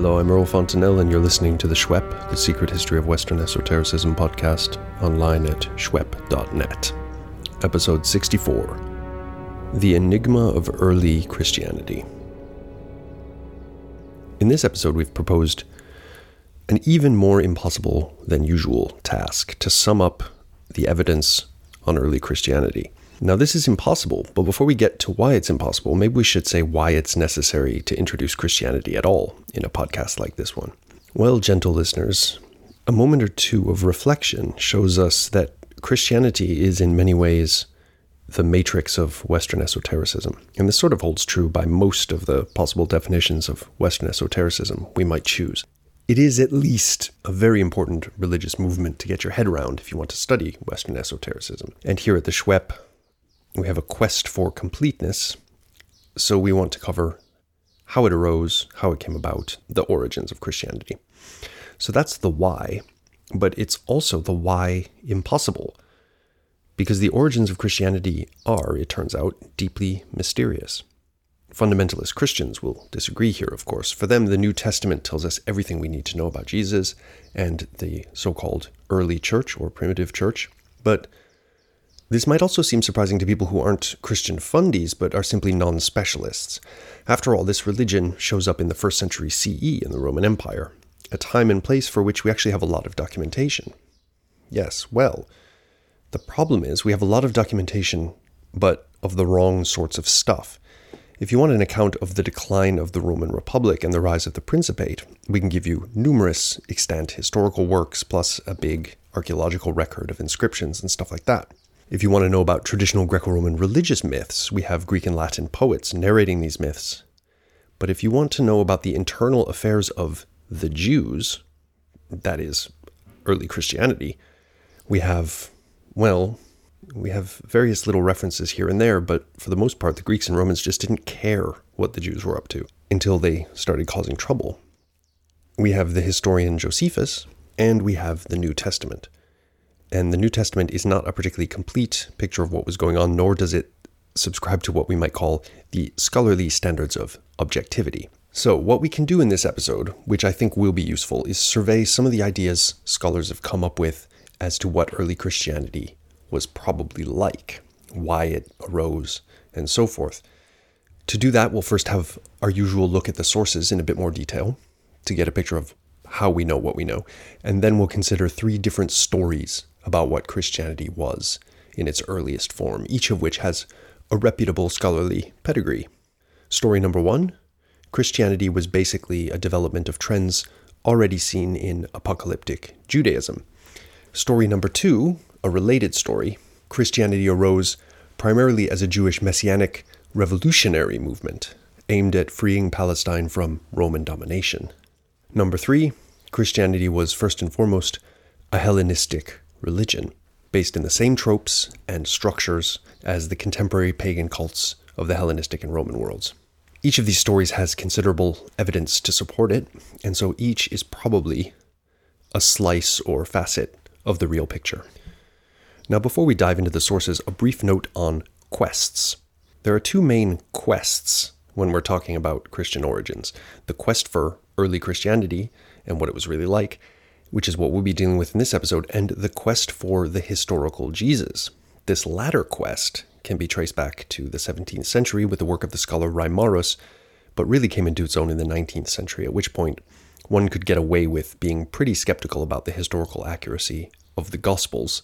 Hello, I'm Earl Fontainelle, and you're listening to the Shwep, the Secret History of Western Esotericism podcast, online at shwep.net. Episode 64 The Enigma of Early Christianity. In this episode, we've proposed an even more impossible than usual task to sum up the evidence on early Christianity. Now, this is impossible, but before we get to why it's impossible, maybe we should say why it's necessary to introduce Christianity at all in a podcast like this one. Well, gentle listeners, a moment or two of reflection shows us that Christianity is in many ways the matrix of Western esotericism. And this sort of holds true by most of the possible definitions of Western esotericism we might choose. It is at least a very important religious movement to get your head around if you want to study Western esotericism. And here at the Shwep, we have a quest for completeness. So we want to cover how it arose, how it came about, the origins of Christianity. So that's the why, but it's also the why impossible. Because the origins of Christianity are, it turns out, deeply mysterious. Fundamentalist Christians will disagree here, of course. For them, the New Testament tells us everything we need to know about Jesus and the so called early church or primitive church. But this might also seem surprising to people who aren't Christian fundies but are simply non specialists. After all, this religion shows up in the first century CE in the Roman Empire, a time and place for which we actually have a lot of documentation. Yes, well, the problem is we have a lot of documentation, but of the wrong sorts of stuff. If you want an account of the decline of the Roman Republic and the rise of the Principate, we can give you numerous extant historical works plus a big archaeological record of inscriptions and stuff like that. If you want to know about traditional Greco Roman religious myths, we have Greek and Latin poets narrating these myths. But if you want to know about the internal affairs of the Jews, that is, early Christianity, we have, well, we have various little references here and there, but for the most part, the Greeks and Romans just didn't care what the Jews were up to until they started causing trouble. We have the historian Josephus, and we have the New Testament. And the New Testament is not a particularly complete picture of what was going on, nor does it subscribe to what we might call the scholarly standards of objectivity. So, what we can do in this episode, which I think will be useful, is survey some of the ideas scholars have come up with as to what early Christianity was probably like, why it arose, and so forth. To do that, we'll first have our usual look at the sources in a bit more detail to get a picture of how we know what we know, and then we'll consider three different stories about what Christianity was in its earliest form, each of which has a reputable scholarly pedigree. Story number one Christianity was basically a development of trends already seen in apocalyptic Judaism. Story number two, a related story, Christianity arose primarily as a Jewish messianic revolutionary movement aimed at freeing Palestine from Roman domination. Number three, Christianity was first and foremost a Hellenistic religion, based in the same tropes and structures as the contemporary pagan cults of the Hellenistic and Roman worlds. Each of these stories has considerable evidence to support it, and so each is probably a slice or facet of the real picture. Now, before we dive into the sources, a brief note on quests. There are two main quests when we're talking about Christian origins the quest for early Christianity and what it was really like, which is what we'll be dealing with in this episode, and the quest for the historical Jesus. This latter quest can be traced back to the 17th century with the work of the scholar Reimarus, but really came into its own in the 19th century, at which point one could get away with being pretty skeptical about the historical accuracy of the Gospels,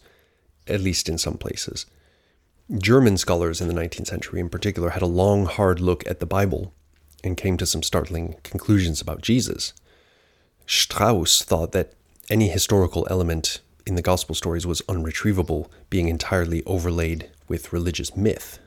at least in some places. German scholars in the 19th century, in particular, had a long, hard look at the Bible and came to some startling conclusions about Jesus. Strauss thought that any historical element in the gospel stories was unretrievable, being entirely overlaid with religious myth.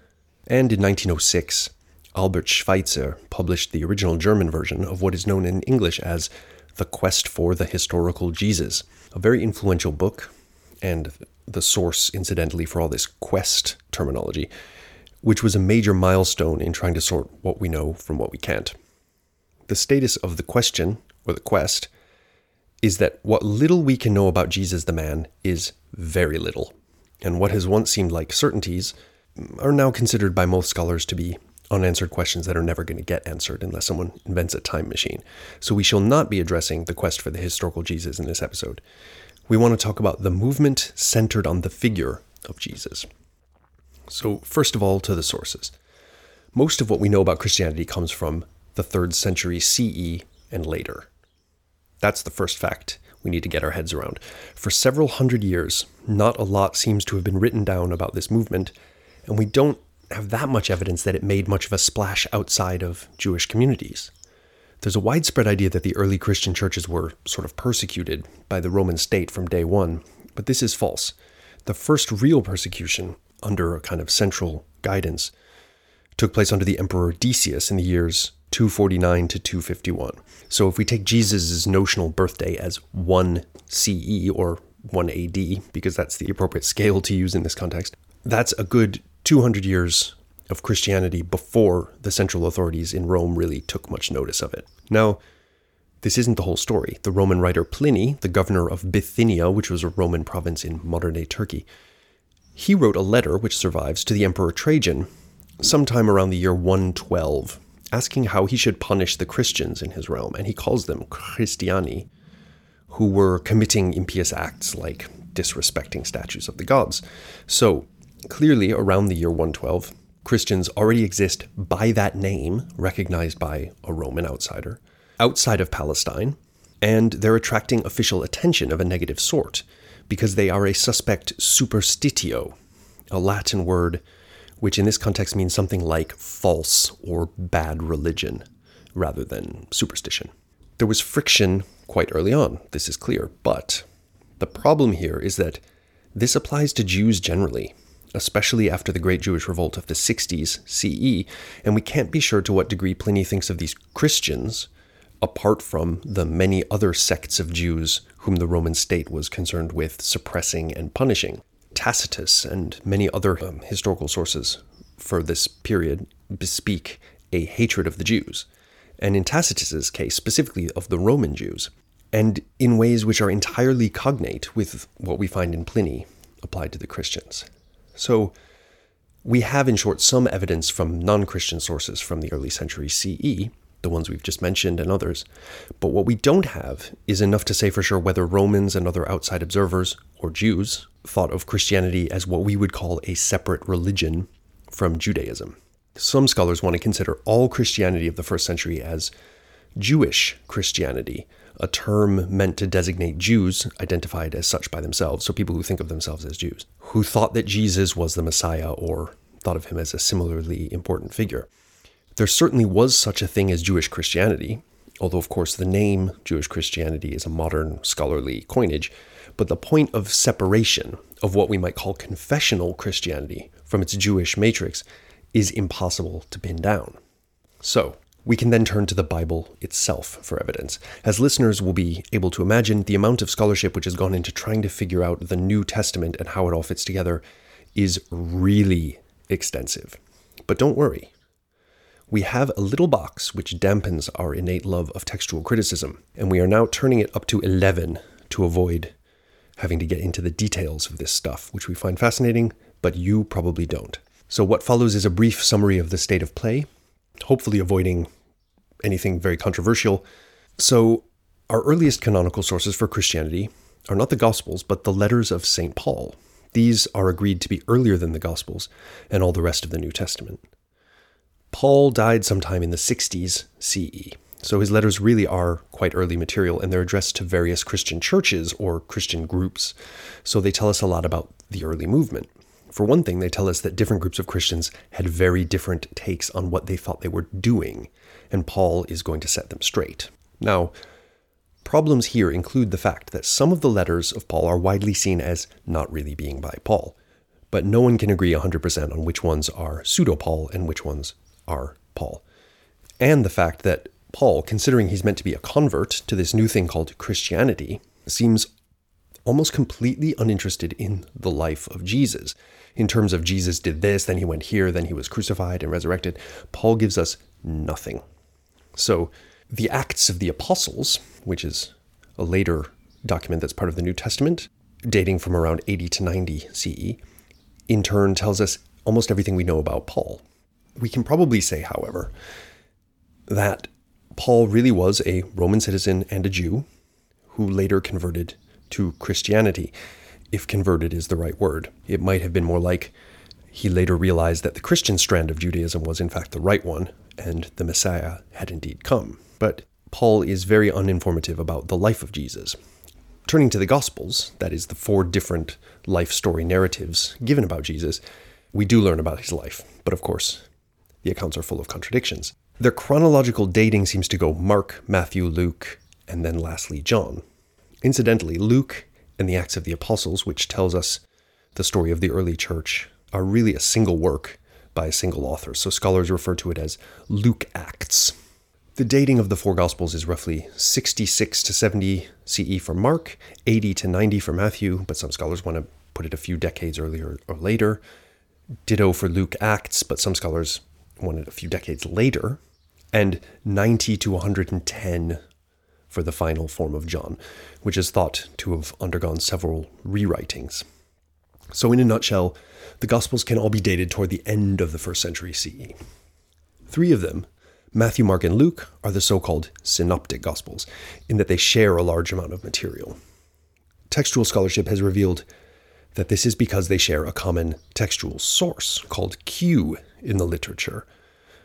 And in 1906, Albert Schweitzer published the original German version of what is known in English as The Quest for the Historical Jesus, a very influential book, and the source, incidentally, for all this quest terminology, which was a major milestone in trying to sort what we know from what we can't. The status of the question, or the quest, is that what little we can know about Jesus the man is very little, and what has once seemed like certainties are now considered by most scholars to be unanswered questions that are never going to get answered unless someone invents a time machine. So we shall not be addressing the quest for the historical Jesus in this episode. We want to talk about the movement centered on the figure of Jesus. So, first of all, to the sources. Most of what we know about Christianity comes from the 3rd century CE and later. That's the first fact we need to get our heads around. For several hundred years, not a lot seems to have been written down about this movement, and we don't have that much evidence that it made much of a splash outside of Jewish communities. There's a widespread idea that the early Christian churches were sort of persecuted by the Roman state from day one, but this is false. The first real persecution, under a kind of central guidance, took place under the Emperor Decius in the years 249 to 251. So if we take Jesus' notional birthday as 1 CE or 1 AD, because that's the appropriate scale to use in this context, that's a good 200 years of Christianity before the central authorities in Rome really took much notice of it. Now, this isn't the whole story. The Roman writer Pliny, the governor of Bithynia, which was a Roman province in modern day Turkey, he wrote a letter which survives to the Emperor Trajan sometime around the year 112, asking how he should punish the Christians in his realm, and he calls them Christiani, who were committing impious acts like disrespecting statues of the gods. So, clearly, around the year 112, Christians already exist by that name, recognized by a Roman outsider, outside of Palestine, and they're attracting official attention of a negative sort because they are a suspect superstitio, a Latin word which in this context means something like false or bad religion rather than superstition. There was friction quite early on, this is clear, but the problem here is that this applies to Jews generally, especially after the Great Jewish Revolt of the 60s CE, and we can't be sure to what degree Pliny thinks of these Christians apart from the many other sects of Jews whom the Roman state was concerned with suppressing and punishing. Tacitus and many other um, historical sources for this period bespeak a hatred of the Jews, and in Tacitus's case, specifically of the Roman Jews, and in ways which are entirely cognate with what we find in Pliny applied to the Christians. So, we have, in short, some evidence from non Christian sources from the early century CE, the ones we've just mentioned and others, but what we don't have is enough to say for sure whether Romans and other outside observers, or Jews, thought of Christianity as what we would call a separate religion from Judaism. Some scholars want to consider all Christianity of the first century as Jewish Christianity, a term meant to designate Jews identified as such by themselves, so people who think of themselves as Jews, who thought that Jesus was the Messiah or thought of him as a similarly important figure. There certainly was such a thing as Jewish Christianity, although, of course, the name Jewish Christianity is a modern scholarly coinage. But the point of separation of what we might call confessional Christianity from its Jewish matrix is impossible to pin down. So, we can then turn to the Bible itself for evidence. As listeners will be able to imagine, the amount of scholarship which has gone into trying to figure out the New Testament and how it all fits together is really extensive. But don't worry. We have a little box which dampens our innate love of textual criticism, and we are now turning it up to 11 to avoid having to get into the details of this stuff, which we find fascinating, but you probably don't. So, what follows is a brief summary of the state of play, hopefully avoiding anything very controversial. So, our earliest canonical sources for Christianity are not the Gospels, but the letters of St. Paul. These are agreed to be earlier than the Gospels and all the rest of the New Testament. Paul died sometime in the 60s CE. So his letters really are quite early material and they're addressed to various Christian churches or Christian groups. So they tell us a lot about the early movement. For one thing, they tell us that different groups of Christians had very different takes on what they thought they were doing, and Paul is going to set them straight. Now, problems here include the fact that some of the letters of Paul are widely seen as not really being by Paul, but no one can agree 100% on which ones are pseudo Paul and which ones are Paul. And the fact that Paul, considering he's meant to be a convert to this new thing called Christianity, seems almost completely uninterested in the life of Jesus. In terms of Jesus did this, then he went here, then he was crucified and resurrected, Paul gives us nothing. So, the Acts of the Apostles, which is a later document that's part of the New Testament, dating from around 80 to 90 CE, in turn tells us almost everything we know about Paul. We can probably say, however, that Paul really was a Roman citizen and a Jew who later converted to Christianity, if converted is the right word. It might have been more like he later realized that the Christian strand of Judaism was in fact the right one, and the Messiah had indeed come. But Paul is very uninformative about the life of Jesus. Turning to the Gospels, that is, the four different life story narratives given about Jesus, we do learn about his life, but of course, the accounts are full of contradictions. Their chronological dating seems to go Mark, Matthew, Luke, and then lastly John. Incidentally, Luke and the Acts of the Apostles, which tells us the story of the early church, are really a single work by a single author, so scholars refer to it as Luke Acts. The dating of the four Gospels is roughly 66 to 70 CE for Mark, 80 to 90 for Matthew, but some scholars want to put it a few decades earlier or later. Ditto for Luke Acts, but some scholars it a few decades later. And 90 to 110 for the final form of John, which is thought to have undergone several rewritings. So, in a nutshell, the Gospels can all be dated toward the end of the first century CE. Three of them, Matthew, Mark, and Luke, are the so called synoptic Gospels, in that they share a large amount of material. Textual scholarship has revealed that this is because they share a common textual source called Q in the literature,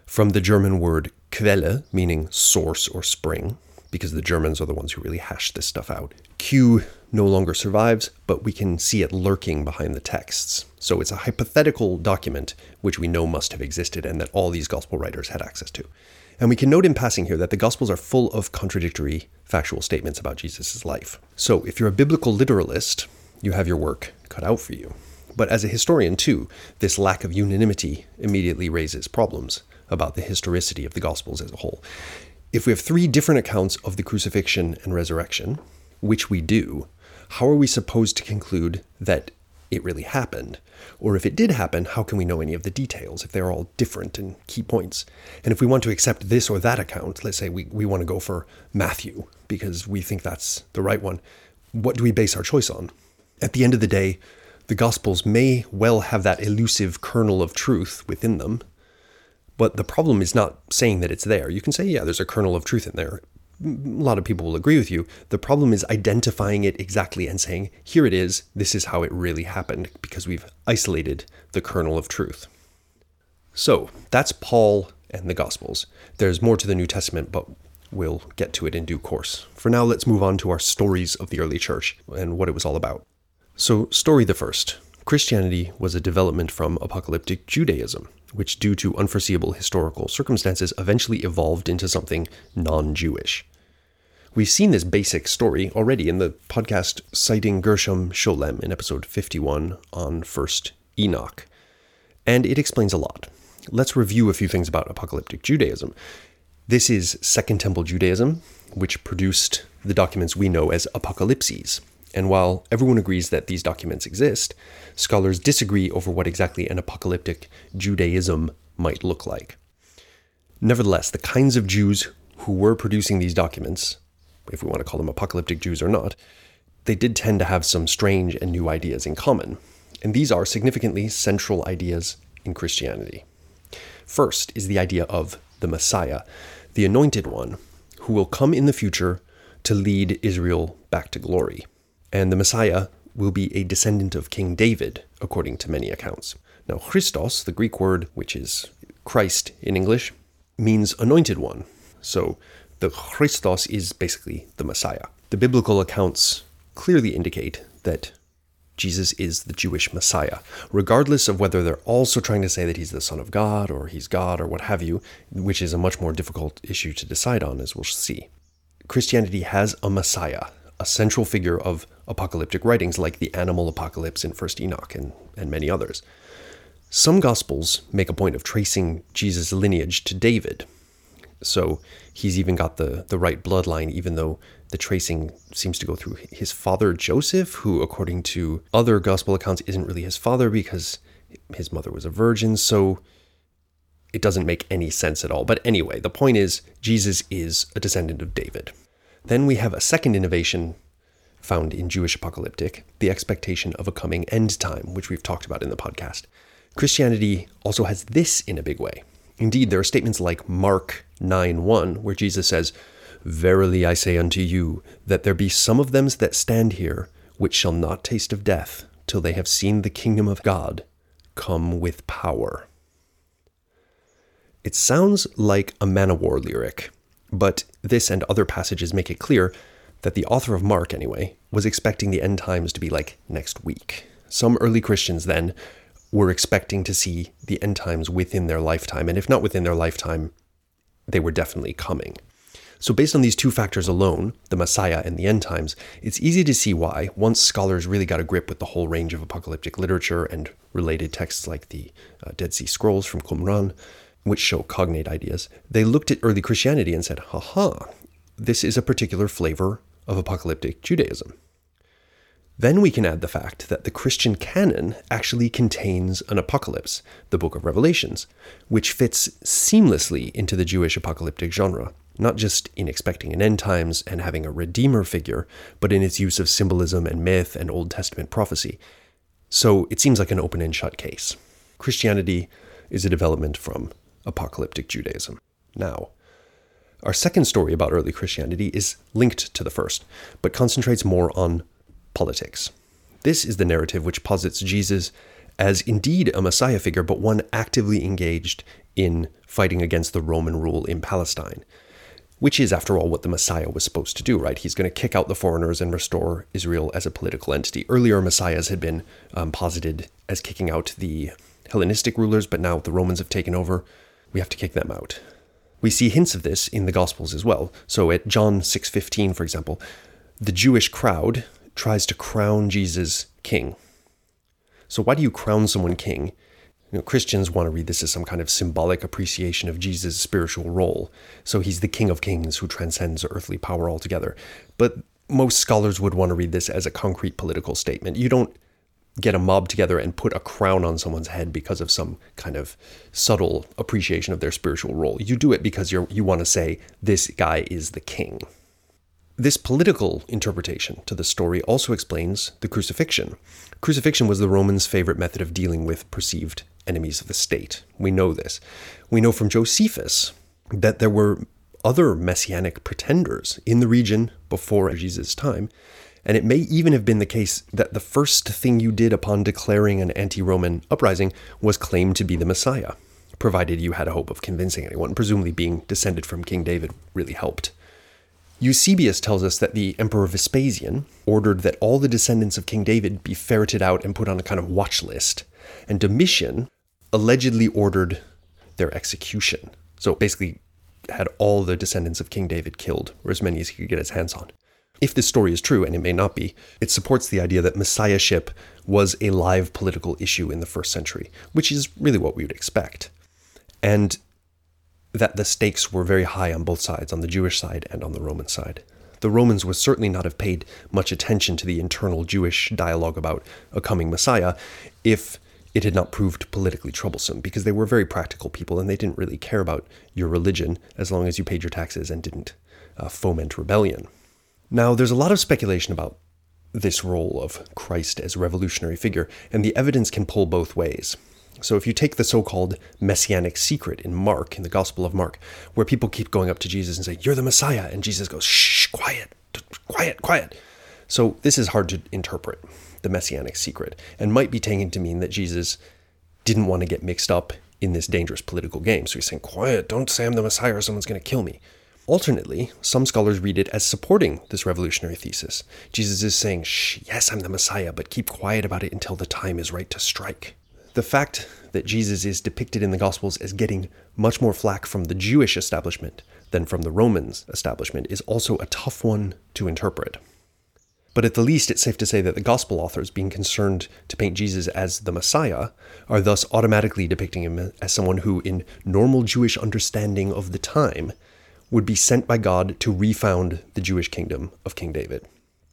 from the German word Quelle, meaning source or spring, because the Germans are the ones who really hash this stuff out. Q no longer survives, but we can see it lurking behind the texts. So it's a hypothetical document which we know must have existed and that all these gospel writers had access to. And we can note in passing here that the Gospels are full of contradictory factual statements about Jesus' life. So if you're a biblical literalist, you have your work cut out for you. But as a historian, too, this lack of unanimity immediately raises problems about the historicity of the Gospels as a whole. If we have three different accounts of the crucifixion and resurrection, which we do, how are we supposed to conclude that it really happened? Or if it did happen, how can we know any of the details if they're all different and key points? And if we want to accept this or that account, let's say we, we want to go for Matthew because we think that's the right one, what do we base our choice on? At the end of the day, the Gospels may well have that elusive kernel of truth within them, but the problem is not saying that it's there. You can say, yeah, there's a kernel of truth in there a lot of people will agree with you. The problem is identifying it exactly and saying, here it is, this is how it really happened, because we've isolated the kernel of truth. So that's Paul and the Gospels. There's more to the New Testament, but we'll get to it in due course. For now, let's move on to our stories of the early church and what it was all about. So, story the first Christianity was a development from apocalyptic Judaism, which, due to unforeseeable historical circumstances, eventually evolved into something non Jewish. We've seen this basic story already in the podcast citing Gershom Scholem in episode 51 on First Enoch, and it explains a lot. Let's review a few things about apocalyptic Judaism. This is Second Temple Judaism, which produced the documents we know as apocalypses. And while everyone agrees that these documents exist, scholars disagree over what exactly an apocalyptic Judaism might look like. Nevertheless, the kinds of Jews who were producing these documents, if we want to call them apocalyptic Jews or not, they did tend to have some strange and new ideas in common. And these are significantly central ideas in Christianity. First is the idea of the Messiah, the anointed one, who will come in the future to lead Israel back to glory and the Messiah will be a descendant of King David, according to many accounts. Now, Christos, the Greek word which is Christ in English, means anointed one. So the Christos is basically the Messiah. The biblical accounts clearly indicate that Jesus is the Jewish Messiah, regardless of whether they're also trying to say that he's the Son of God or he's God or what have you, which is a much more difficult issue to decide on, as we'll see. Christianity has a Messiah, a central figure of apocalyptic writings like the animal apocalypse in First Enoch and, and many others. Some Gospels make a point of tracing Jesus' lineage to David. So he's even got the, the right bloodline, even though the tracing seems to go through his father Joseph, who, according to other Gospel accounts, isn't really his father because his mother was a virgin. So it doesn't make any sense at all. But anyway, the point is, Jesus is a descendant of David. Then we have a second innovation found in Jewish apocalyptic, the expectation of a coming end time, which we've talked about in the podcast. Christianity also has this in a big way. Indeed, there are statements like Mark 9 1, where Jesus says, Verily I say unto you, that there be some of them that stand here, which shall not taste of death, till they have seen the kingdom of God come with power. It sounds like a Manowar lyric, but this and other passages make it clear that the author of Mark, anyway, was expecting the end times to be like next week. Some early Christians then were expecting to see the end times within their lifetime, and if not within their lifetime, they were definitely coming. So, based on these two factors alone, the Messiah and the end times, it's easy to see why, once scholars really got a grip with the whole range of apocalyptic literature and related texts like the uh, Dead Sea Scrolls from Qumran, which show cognate ideas, they looked at early Christianity and said, haha, this is a particular flavor of apocalyptic Judaism. Then we can add the fact that the Christian canon actually contains an apocalypse, the book of Revelations, which fits seamlessly into the Jewish apocalyptic genre, not just in expecting an end times and having a redeemer figure, but in its use of symbolism and myth and Old Testament prophecy. So it seems like an open and shut case. Christianity is a development from apocalyptic Judaism. Now, our second story about early Christianity is linked to the first, but concentrates more on politics. This is the narrative which posits Jesus as indeed a Messiah figure, but one actively engaged in fighting against the Roman rule in Palestine, which is, after all, what the Messiah was supposed to do, right? He's going to kick out the foreigners and restore Israel as a political entity. Earlier Messiahs had been um, posited as kicking out the Hellenistic rulers, but now the Romans have taken over. We have to kick them out. We see hints of this in the Gospels as well. So at John 6:15, for example, the Jewish crowd tries to crown Jesus king. So why do you crown someone king? You know, Christians want to read this as some kind of symbolic appreciation of Jesus' spiritual role. So he's the King of Kings who transcends earthly power altogether. But most scholars would want to read this as a concrete political statement. You don't get a mob together and put a crown on someone's head because of some kind of subtle appreciation of their spiritual role. You do it because you you want to say this guy is the king. This political interpretation to the story also explains the crucifixion. Crucifixion was the Romans' favorite method of dealing with perceived enemies of the state. We know this. We know from Josephus that there were other messianic pretenders in the region before Jesus' time, and it may even have been the case that the first thing you did upon declaring an anti Roman uprising was claim to be the Messiah, provided you had a hope of convincing anyone. Presumably, being descended from King David really helped. Eusebius tells us that the Emperor Vespasian ordered that all the descendants of King David be ferreted out and put on a kind of watch list, and Domitian allegedly ordered their execution. So basically, had all the descendants of King David killed, or as many as he could get his hands on. If this story is true, and it may not be, it supports the idea that messiahship was a live political issue in the first century, which is really what we would expect. And that the stakes were very high on both sides, on the Jewish side and on the Roman side. The Romans would certainly not have paid much attention to the internal Jewish dialogue about a coming Messiah if it had not proved politically troublesome, because they were very practical people and they didn't really care about your religion as long as you paid your taxes and didn't uh, foment rebellion. Now, there's a lot of speculation about this role of Christ as a revolutionary figure, and the evidence can pull both ways. So if you take the so-called messianic secret in Mark, in the Gospel of Mark, where people keep going up to Jesus and say, "You're the Messiah," and Jesus goes, "Shh, quiet, quiet, quiet." So this is hard to interpret, the messianic secret, and might be taken to mean that Jesus didn't want to get mixed up in this dangerous political game. So he's saying, "Quiet, don't say I'm the Messiah or someone's going to kill me." Alternately, some scholars read it as supporting this revolutionary thesis. Jesus is saying, Shh, yes, I'm the Messiah, but keep quiet about it until the time is right to strike. The fact that Jesus is depicted in the Gospels as getting much more flack from the Jewish establishment than from the Romans establishment is also a tough one to interpret. But at the least, it's safe to say that the Gospel authors, being concerned to paint Jesus as the Messiah, are thus automatically depicting him as someone who, in normal Jewish understanding of the time, would be sent by God to refound the Jewish kingdom of King David.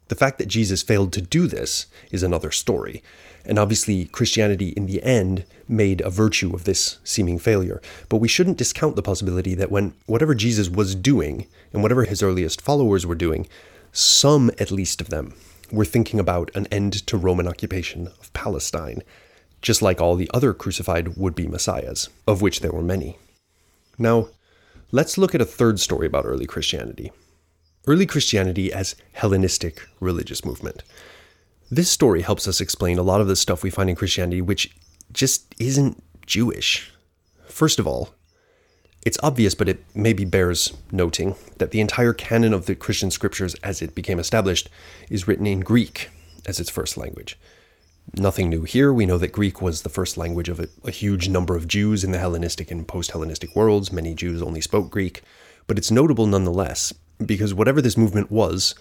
The fact that Jesus failed to do this is another story. And obviously, Christianity in the end made a virtue of this seeming failure. But we shouldn't discount the possibility that when whatever Jesus was doing and whatever his earliest followers were doing, some at least of them were thinking about an end to Roman occupation of Palestine, just like all the other crucified would be messiahs, of which there were many. Now, let's look at a third story about early Christianity. Early Christianity as Hellenistic religious movement. This story helps us explain a lot of the stuff we find in Christianity which just isn't Jewish. First of all, it's obvious, but it maybe bears noting that the entire canon of the Christian scriptures as it became established is written in Greek as its first language. Nothing new here. We know that Greek was the first language of a, a huge number of Jews in the Hellenistic and post Hellenistic worlds. Many Jews only spoke Greek. But it's notable nonetheless, because whatever this movement was,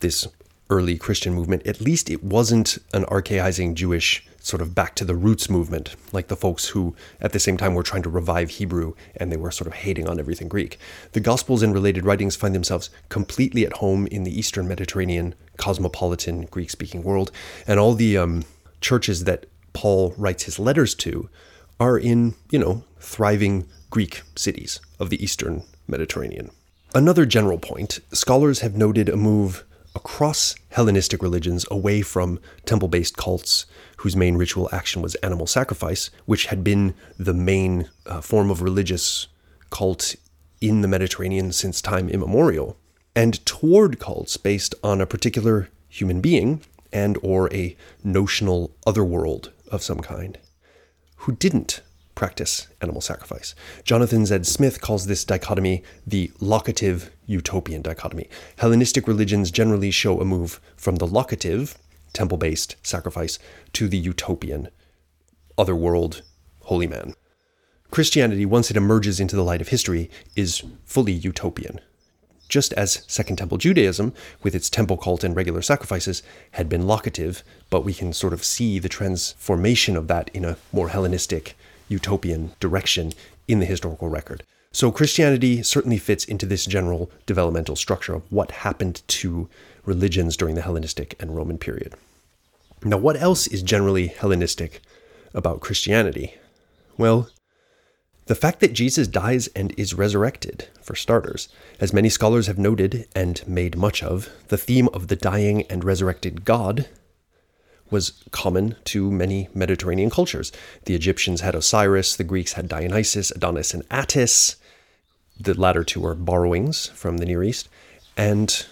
this early Christian movement, at least it wasn't an archaizing Jewish sort of back to the roots movement, like the folks who at the same time were trying to revive Hebrew and they were sort of hating on everything Greek. The Gospels and related writings find themselves completely at home in the Eastern Mediterranean, cosmopolitan, Greek speaking world, and all the um, churches that Paul writes his letters to are in, you know, thriving Greek cities of the Eastern Mediterranean. Another general point scholars have noted a move across Hellenistic religions away from temple based cults whose main ritual action was animal sacrifice, which had been the main uh, form of religious cult in the Mediterranean since time immemorial, and toward cults based on a particular human being and or a notional otherworld of some kind who didn't practice animal sacrifice. Jonathan Z. Smith calls this dichotomy the locative utopian dichotomy. Hellenistic religions generally show a move from the locative, temple based sacrifice, to the utopian, otherworld, holy man. Christianity, once it emerges into the light of history, is fully utopian. Just as Second Temple Judaism, with its temple cult and regular sacrifices, had been locative, but we can sort of see the transformation of that in a more Hellenistic utopian direction in the historical record. So Christianity certainly fits into this general developmental structure of what happened to religions during the Hellenistic and Roman period. Now, what else is generally Hellenistic about Christianity? Well, the fact that Jesus dies and is resurrected, for starters. As many scholars have noted and made much of, the theme of the dying and resurrected God was common to many Mediterranean cultures. The Egyptians had Osiris, the Greeks had Dionysus, Adonis, and Attis. The latter two are borrowings from the Near East. And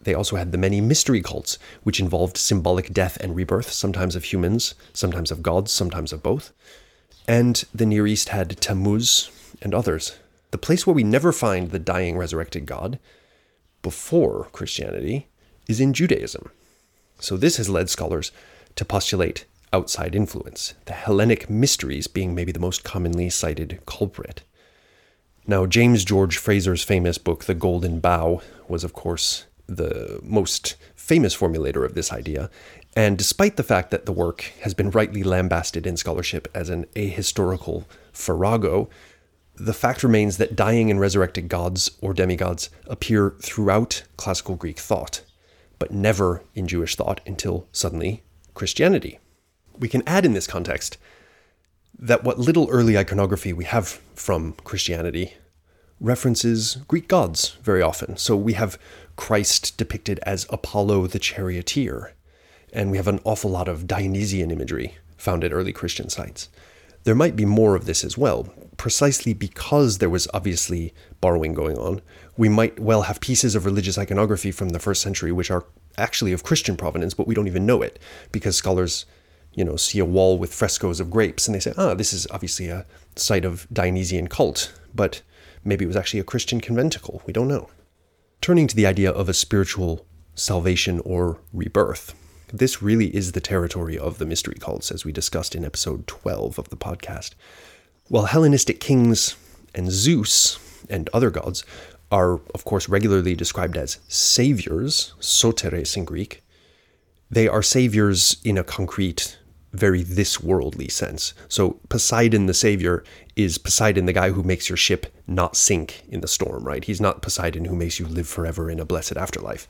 they also had the many mystery cults, which involved symbolic death and rebirth, sometimes of humans, sometimes of gods, sometimes of both. And the Near East had Tammuz and others. The place where we never find the dying resurrected God before Christianity is in Judaism. So this has led scholars to postulate outside influence, the Hellenic mysteries being maybe the most commonly cited culprit. Now, James George Frazer's famous book, The Golden Bough, was, of course, the most famous formulator of this idea, and despite the fact that the work has been rightly lambasted in scholarship as an ahistorical farrago, the fact remains that dying and resurrected gods or demigods appear throughout classical Greek thought, but never in Jewish thought until suddenly Christianity. We can add in this context that what little early iconography we have from Christianity references Greek gods very often. So we have Christ depicted as Apollo the charioteer, and we have an awful lot of Dionysian imagery found at early Christian sites. There might be more of this as well, precisely because there was obviously borrowing going on. We might well have pieces of religious iconography from the first century which are actually of Christian provenance, but we don't even know it because scholars, you know, see a wall with frescoes of grapes and they say, ah, this is obviously a site of Dionysian cult, but maybe it was actually a Christian conventicle. We don't know. Turning to the idea of a spiritual salvation or rebirth, this really is the territory of the mystery cults, as we discussed in episode 12 of the podcast. While Hellenistic kings and Zeus and other gods are, of course, regularly described as saviors, soteres in Greek, they are saviors in a concrete, very this worldly sense. So Poseidon the savior is Poseidon the guy who makes your ship not sink in the storm, right? He's not Poseidon who makes you live forever in a blessed afterlife.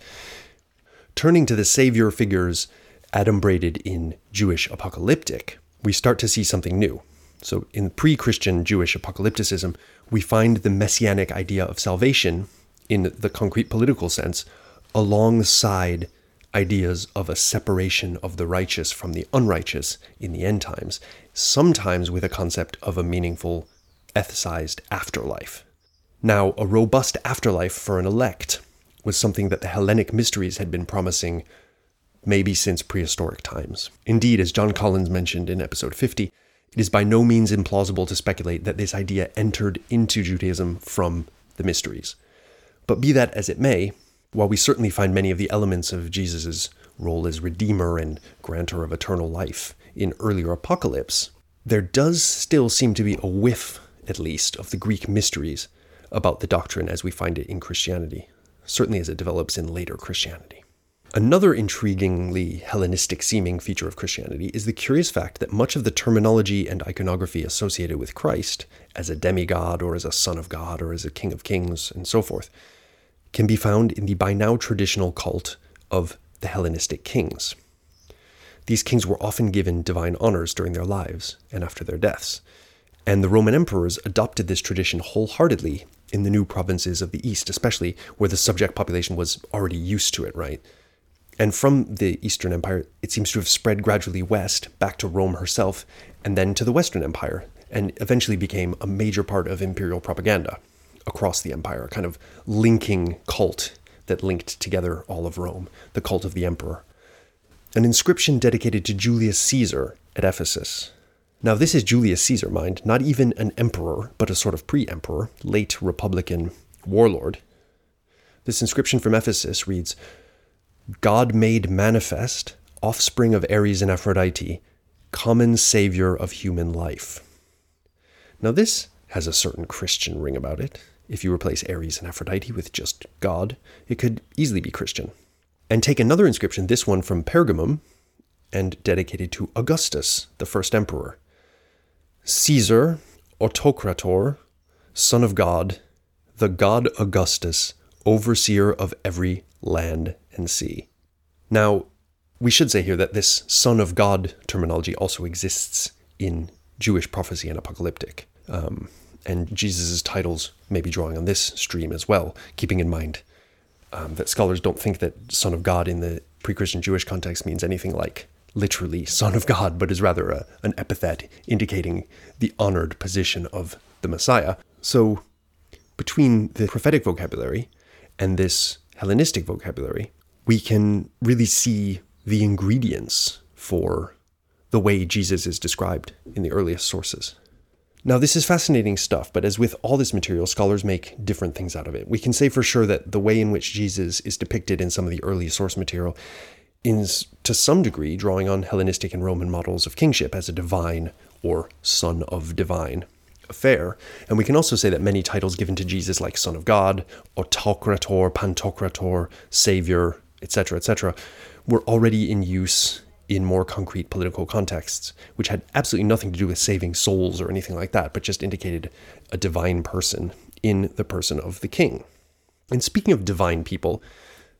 Turning to the savior figures adumbrated in Jewish apocalyptic, we start to see something new. So, in pre Christian Jewish apocalypticism, we find the messianic idea of salvation in the concrete political sense alongside ideas of a separation of the righteous from the unrighteous in the end times, sometimes with a concept of a meaningful ethicized afterlife. Now, a robust afterlife for an elect was something that the Hellenic mysteries had been promising maybe since prehistoric times. Indeed, as John Collins mentioned in episode 50, it is by no means implausible to speculate that this idea entered into Judaism from the mysteries. But be that as it may, while we certainly find many of the elements of Jesus' role as Redeemer and grantor of eternal life in earlier apocalypse, there does still seem to be a whiff, at least, of the Greek mysteries about the doctrine as we find it in Christianity, certainly as it develops in later Christianity. Another intriguingly Hellenistic seeming feature of Christianity is the curious fact that much of the terminology and iconography associated with Christ, as a demigod or as a son of God or as a king of kings and so forth, can be found in the by now traditional cult of the Hellenistic kings. These kings were often given divine honors during their lives and after their deaths, and the Roman emperors adopted this tradition wholeheartedly in the new provinces of the East, especially where the subject population was already used to it, right? And from the Eastern Empire, it seems to have spread gradually west, back to Rome herself, and then to the Western Empire, and eventually became a major part of imperial propaganda across the empire, a kind of linking cult that linked together all of Rome, the cult of the emperor. An inscription dedicated to Julius Caesar at Ephesus. Now, this is Julius Caesar, mind, not even an emperor, but a sort of pre emperor, late republican warlord. This inscription from Ephesus reads God made manifest, offspring of Ares and Aphrodite, common savior of human life. Now, this has a certain Christian ring about it. If you replace Ares and Aphrodite with just God, it could easily be Christian. And take another inscription, this one from Pergamum, and dedicated to Augustus, the first emperor. Caesar, autocrator, son of God, the God Augustus, overseer of every land and sea. Now, we should say here that this Son of God terminology also exists in Jewish prophecy and apocalyptic. Um, and Jesus' titles may be drawing on this stream as well, keeping in mind um, that scholars don't think that Son of God in the pre Christian Jewish context means anything like literally Son of God, but is rather a, an epithet indicating the honored position of the Messiah. So, between the prophetic vocabulary and this Hellenistic vocabulary, we can really see the ingredients for the way Jesus is described in the earliest sources. Now, this is fascinating stuff, but as with all this material, scholars make different things out of it. We can say for sure that the way in which Jesus is depicted in some of the early source material is to some degree drawing on Hellenistic and Roman models of kingship as a divine or son of divine affair. And we can also say that many titles given to Jesus, like Son of God, Autocrator, Pantocrator, Savior, etc., etc., were already in use in more concrete political contexts, which had absolutely nothing to do with saving souls or anything like that, but just indicated a divine person in the person of the king. And speaking of divine people,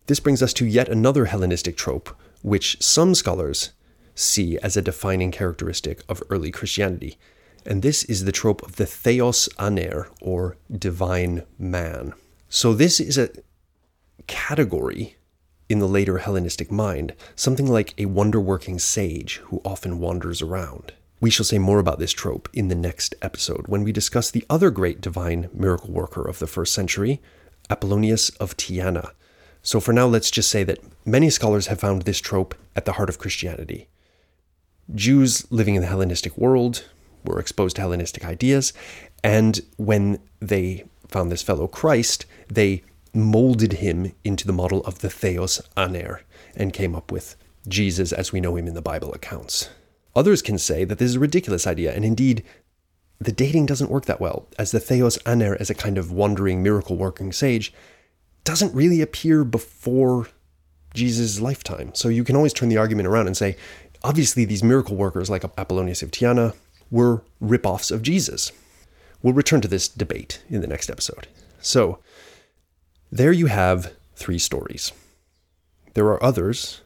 this brings us to yet another Hellenistic trope, which some scholars see as a defining characteristic of early Christianity. And this is the trope of the theos aner, or divine man. So, this is a category in the later Hellenistic mind, something like a wonder working sage who often wanders around. We shall say more about this trope in the next episode when we discuss the other great divine miracle worker of the first century, Apollonius of Tyana. So for now, let's just say that many scholars have found this trope at the heart of Christianity. Jews living in the Hellenistic world were exposed to Hellenistic ideas, and when they found this fellow Christ, they molded him into the model of the Theos Aner and came up with Jesus as we know him in the Bible accounts. Others can say that this is a ridiculous idea, and indeed, the dating doesn't work that well, as the Theos Aner as a kind of wandering, miracle working sage doesn't really appear before Jesus' lifetime. So you can always turn the argument around and say, obviously, these miracle workers like Apollonius of Tyana were rip-offs of Jesus. We'll return to this debate in the next episode. So, there you have three stories. There are others,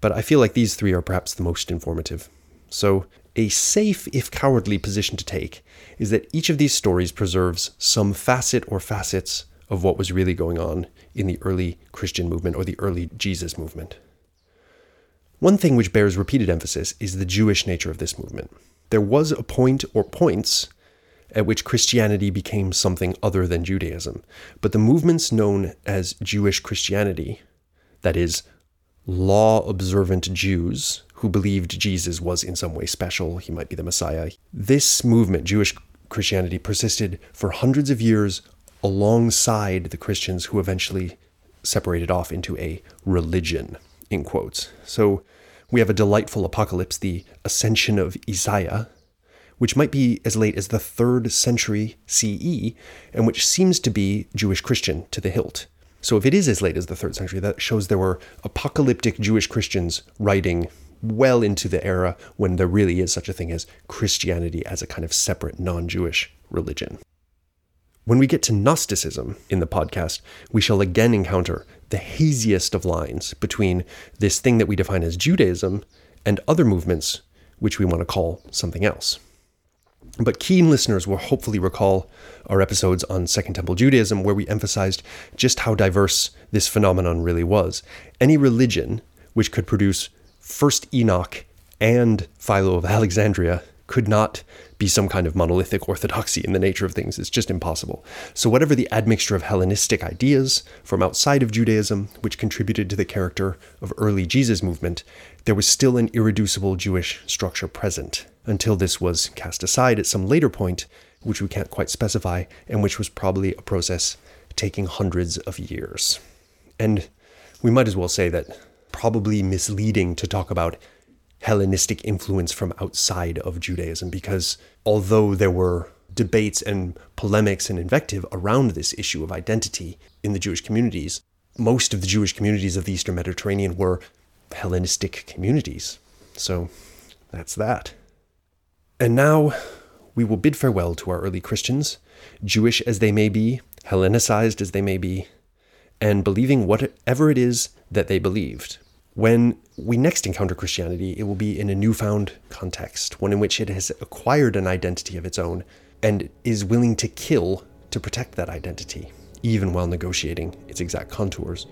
but I feel like these three are perhaps the most informative. So, a safe, if cowardly, position to take is that each of these stories preserves some facet or facets of what was really going on in the early Christian movement or the early Jesus movement. One thing which bears repeated emphasis is the Jewish nature of this movement. There was a point or points at which Christianity became something other than Judaism. But the movements known as Jewish Christianity, that is, law observant Jews who believed Jesus was in some way special, he might be the Messiah, this movement, Jewish Christianity, persisted for hundreds of years alongside the Christians who eventually separated off into a religion, in quotes. So we have a delightful apocalypse, the ascension of Isaiah, which might be as late as the 3rd century CE, and which seems to be Jewish Christian to the hilt. So if it is as late as the 3rd century, that shows there were apocalyptic Jewish Christians writing well into the era when there really is such a thing as Christianity as a kind of separate non Jewish religion. When we get to Gnosticism in the podcast, we shall again encounter the haziest of lines between this thing that we define as Judaism and other movements which we want to call something else. But keen listeners will hopefully recall our episodes on Second Temple Judaism, where we emphasized just how diverse this phenomenon really was. Any religion which could produce first Enoch and Philo of Alexandria could not be some kind of monolithic orthodoxy in the nature of things. It's just impossible. So, whatever the admixture of Hellenistic ideas from outside of Judaism, which contributed to the character of early Jesus movement, there was still an irreducible Jewish structure present until this was cast aside at some later point, which we can't quite specify, and which was probably a process taking hundreds of years. And we might as well say that probably misleading to talk about Hellenistic influence from outside of Judaism because although there were debates and polemics and invective around this issue of identity in the Jewish communities, most of the Jewish communities of the Eastern Mediterranean were Hellenistic communities. So that's that. And now we will bid farewell to our early Christians, Jewish as they may be, Hellenicized as they may be, and believing whatever it is that they believed. When we next encounter Christianity, it will be in a newfound context, one in which it has acquired an identity of its own and is willing to kill to protect that identity, even while negotiating its exact contours.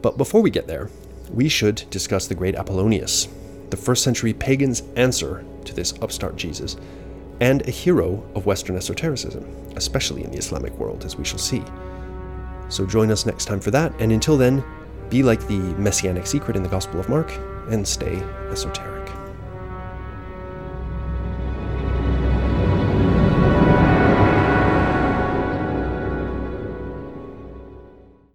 But before we get there, we should discuss the great Apollonius, the first century pagan's answer to this upstart Jesus, and a hero of Western esotericism, especially in the Islamic world, as we shall see. So join us next time for that, and until then, be like the messianic secret in the Gospel of Mark and stay esoteric.